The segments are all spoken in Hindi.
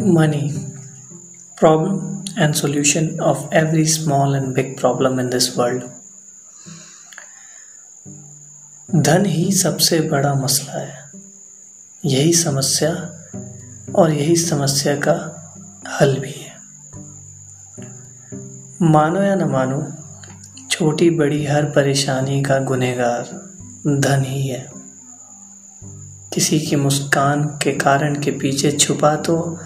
Money, problem and solution of every small and big problem in this world. धन ही सबसे बड़ा मसला है। यही समस्या और यही समस्या का हल भी है। मानो या न मानो छोटी बड़ी हर परेशानी का गुनहगार धन ही है। किसी की मुस्कान के कारण के पीछे छुपा तो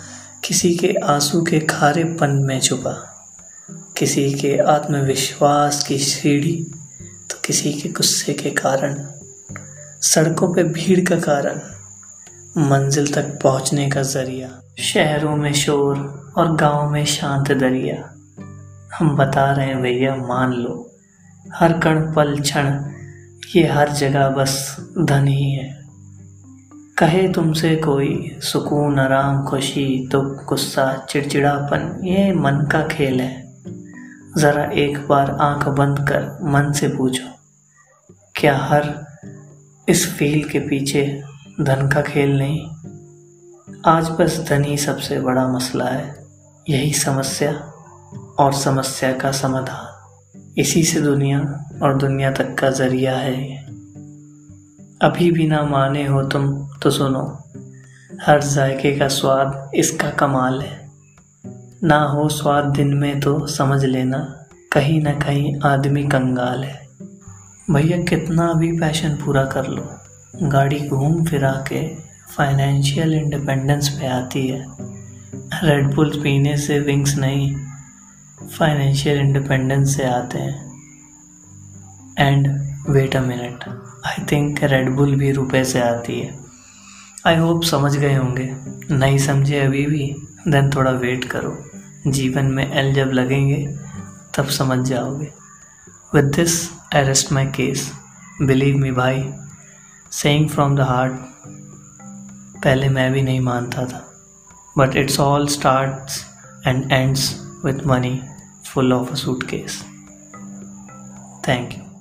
किसी के आँसू के खारेपन में छुपा, किसी के आत्मविश्वास की सीढ़ी तो किसी के गुस्से के कारण, सड़कों पे भीड़ का कारण, मंजिल तक पहुँचने का ज़रिया, शहरों में शोर और गाँव में शांत दरिया। हम बता रहे हैं, भैया, मान लो, हर कण पल क्षण, ये हर जगह बस धन ही है। कहे तुमसे कोई सुकून, आराम, खुशी, दुख, गुस्सा, चिड़चिड़ापन, ये मन का खेल है। ज़रा एक बार आँख बंद कर मन से पूछो, क्या हर इस फील के पीछे धन का खेल नहीं? आज बस धन ही सबसे बड़ा मसला है, यही समस्या और समस्या का समाधान। इसी से दुनिया और दुनिया तक का ज़रिया है अभी भी ना माने हो तुम तो सुनो। हर जायके का स्वाद इसका कमाल है। ना हो स्वाद दिन में तो समझ लेना, कहीं ना कहीं आदमी कंगाल है। भैया, कितना भी पैशन पूरा कर लो। गाड़ी घूम फिरा के फाइनेंशियल इंडिपेंडेंस पे आती है। रेड बुल पीने से विंग्स नहीं फाइनेंशियल इंडिपेंडेंस से आते हैं। And wait a minute I think Red Bull भी रुपए से आती है। आई होप समझ गए होंगे। नहीं समझे अभी भी देन थोड़ा वेट करो। जीवन में एल जब लगेंगे, तब समझ जाओगे। With this I rest my case believe me भाई। सेइंग फ्रॉम द हार्ट पहले मैं भी नहीं मानता था। But it's all starts and ends with money full of a suitcase thank you